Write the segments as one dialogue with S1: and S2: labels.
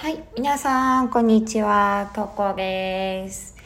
S1: はい、皆さん、こんにちは。ココです。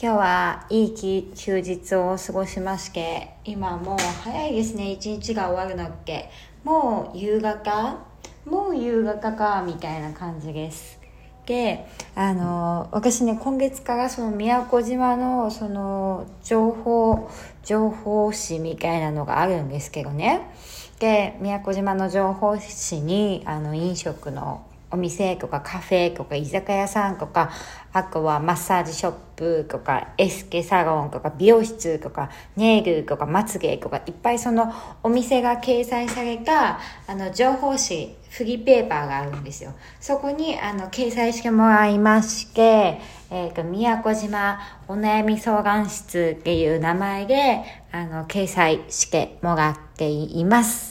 S1: 今日はいい休日を過ごしまして、今もう早いですね。一日が終わるのっけ。もう夕方？もう夕方か、みたいな感じです。で、あの、私ね、今月からその宮古島のその情報、情報誌みたいなのがあるんですけどね。で、宮古島の情報誌に、あの、飲食のお店とかカフェとか居酒屋さんとか、あとはマッサージショップとかエステサロンとか美容室とかネイルとかまつげとかいっぱいそのお店が掲載されたあの情報誌フリーペーパーがあるんですよ。そこにあの掲載してもらいまして、えっ、と、宮古島お悩み相談室っていう名前であの掲載してもらっています。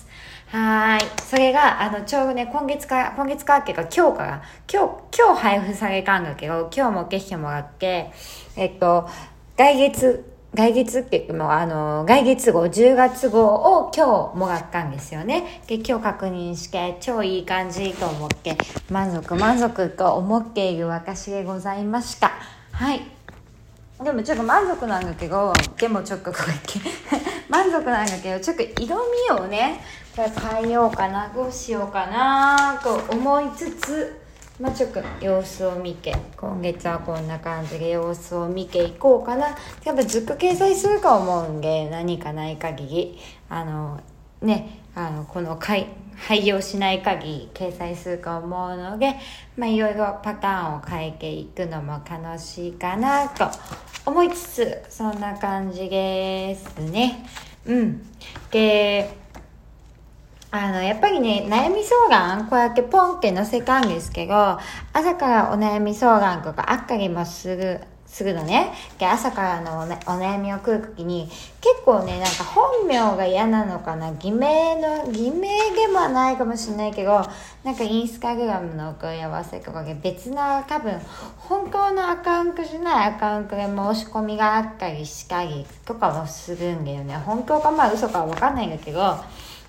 S1: はい。それが、あの、ちょうどね、今月から、今月からっていうか、今日から、今日、今日配布されたんだけど、今日も消してもらって、えっと、来月、来月って言っても、あの、来月号、10月号を今日もらったんですよね。で、今日確認して、超いい感じと思って、満足満足と思っている私でございました。はい。でもちょっと満足なんだけど、でもちょっとこう、満足なんだけど、ちょっと色味をね、これ変えようかな、どうしようかなと思いつつ、まあちょっと様子を見て、今月はこんな感じで様子を見ていこうかな。やっぱずっと掲載するか思うんで、何かない限り、あの、ね、あの、この回、廃業しない限り掲載するか思うので、まあいろいろパターンを変えていくのも楽しいかなと思いつつ、そんな感じですね。うん。で、あの、やっぱりね、悩み相談、こうやってポンって載せたんですけど、朝からお悩み相談とかあったりもする、するのね。朝からのお,、ね、お悩みを来るときに、結構ね、なんか本名が嫌なのかな、偽名の、偽名でもないかもしれないけど、なんかインスタグラムの問い合わせとかで別な多分、本当のアカウントじゃないアカウントで申し込みがあったりしたりとかもするんだよね。本当かまあ嘘かわかんないんだけど、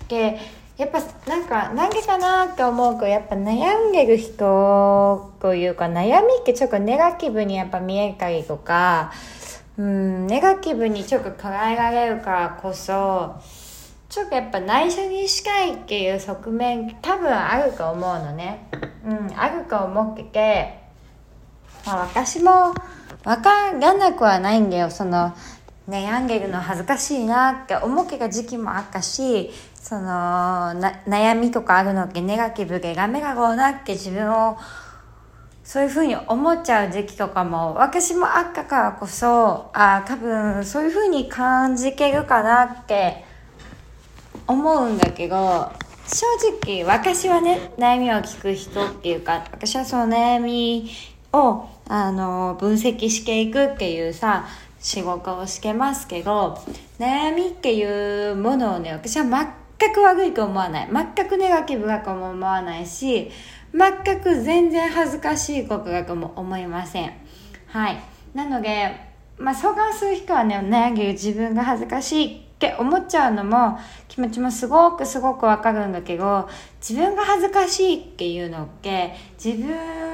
S1: で、やっぱなんか何でかなって思うとやっぱ悩んでる人というか悩みってちょっとネガティブにやっぱ見えたりとかうんネガティブにちょっと捉えられるからこそちょっとやっぱ内緒にしたいっていう側面多分あると思うのね。うんあると思ってて、まあ、私も分からなくはないんだよ。その悩んでるの恥ずかしいなって思ってた時期もあったしその悩みとかあるのってネガティブでダメだろうなって自分をそういうふうに思っちゃう時期とかも私もあったからこそあ多分そういうふうに感じけるかなって思うんだけど正直私はね悩みを聞く人っていうか私はその悩みをあの分析していくっていうさ仕事をしてますけど悩みっていうものをね私は全く悪いと思わない。全くネガティブだとも思わないし全く全然恥ずかしいことだとも思いません。はい。なのでまあ相談する人はね悩んでる自分が恥ずかしいって思っちゃうのも気持ちもすごくすごくわかるんだけど自分が恥ずかしいっていうのって自分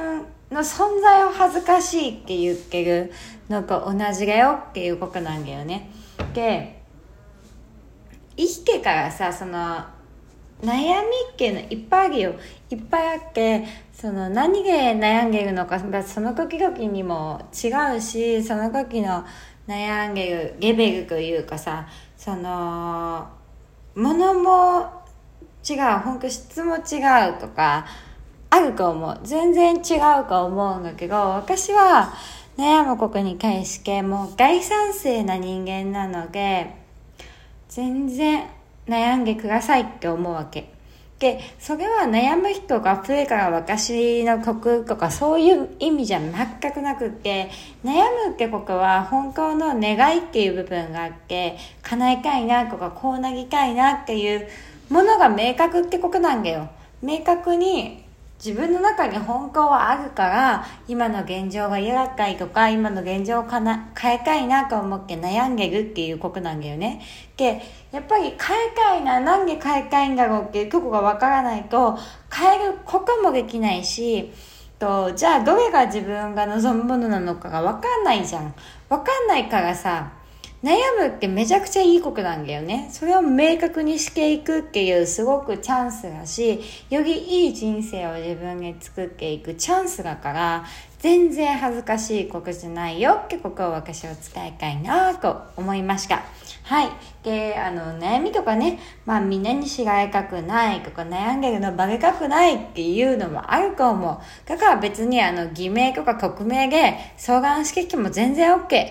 S1: の存在を恥ずかしいって言ってるのと同じだよっていうことなんだよね。で生きてからさその悩みっていうのいっぱいあるよいっぱいあってその何で悩んでるのかその時々にも違うしその時の悩んでるレベルというかさそのものも違う本当質も違うとかあると思う全然違うと思うんだけど私は悩むことに対してもう大賛成な人間なので全然悩んでくださいって思うわけ。でそれは悩む人が増えから私の曲とかそういう意味じゃ全くなくって悩むってことは本当の願いっていう部分があって叶えたいなとかこうなりたいなっていうものが明確ってことなんだよ。明確に自分の中に本当はあるから今の現状が嫌だったりとか今の現状をかな変えたいなと思って悩んでるっていうことなんだよね。でやっぱり変えたいななんで変えたいんだろうっていうとこがわからないと変えることもできないしとじゃあどれが自分が望むものなのかが分かんないじゃん。分かんないからさ悩むってめちゃくちゃいいことなんだよね。それを明確にしていくっていうすごくチャンスだし、よりいい人生を自分で作っていくチャンスだから、全然恥ずかしいことじゃないよってことを私は伝えたいなと思いました。はい。で、あの、悩みとかね、まあみんなに知られたくないとか悩んでるのバレたくないっていうのもあると思う。だから別にあの、偽名とか匿名で相談してきても全然 OK。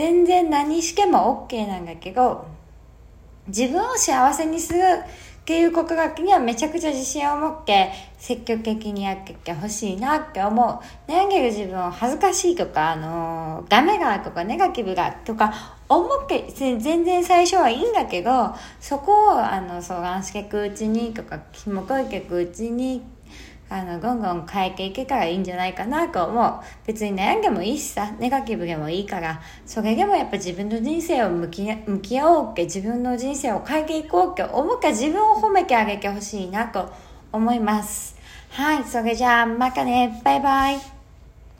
S1: 全然何しても OK なんだけど、自分を幸せにするっていう告白にはめちゃくちゃ自信を持って積極的にやっててほしいなって思う。悩んでる自分を恥ずかしいとか、あのー、ダメがとかネガティブがとか思って全然最初はいいんだけど、そこをあの相談していくうちにとか、ひもこいていくうちにあの、ゴンゴン変えていけたらいいんじゃないかなと思う。別に悩んでもいいしさ、ネガティブでもいいから、それでもやっぱ自分の人生を向き向き合おうって、自分の人生を変えていこうって思うか自分を褒めてあげてほしいなと思います。はい、それじゃあまたね、バイバイ。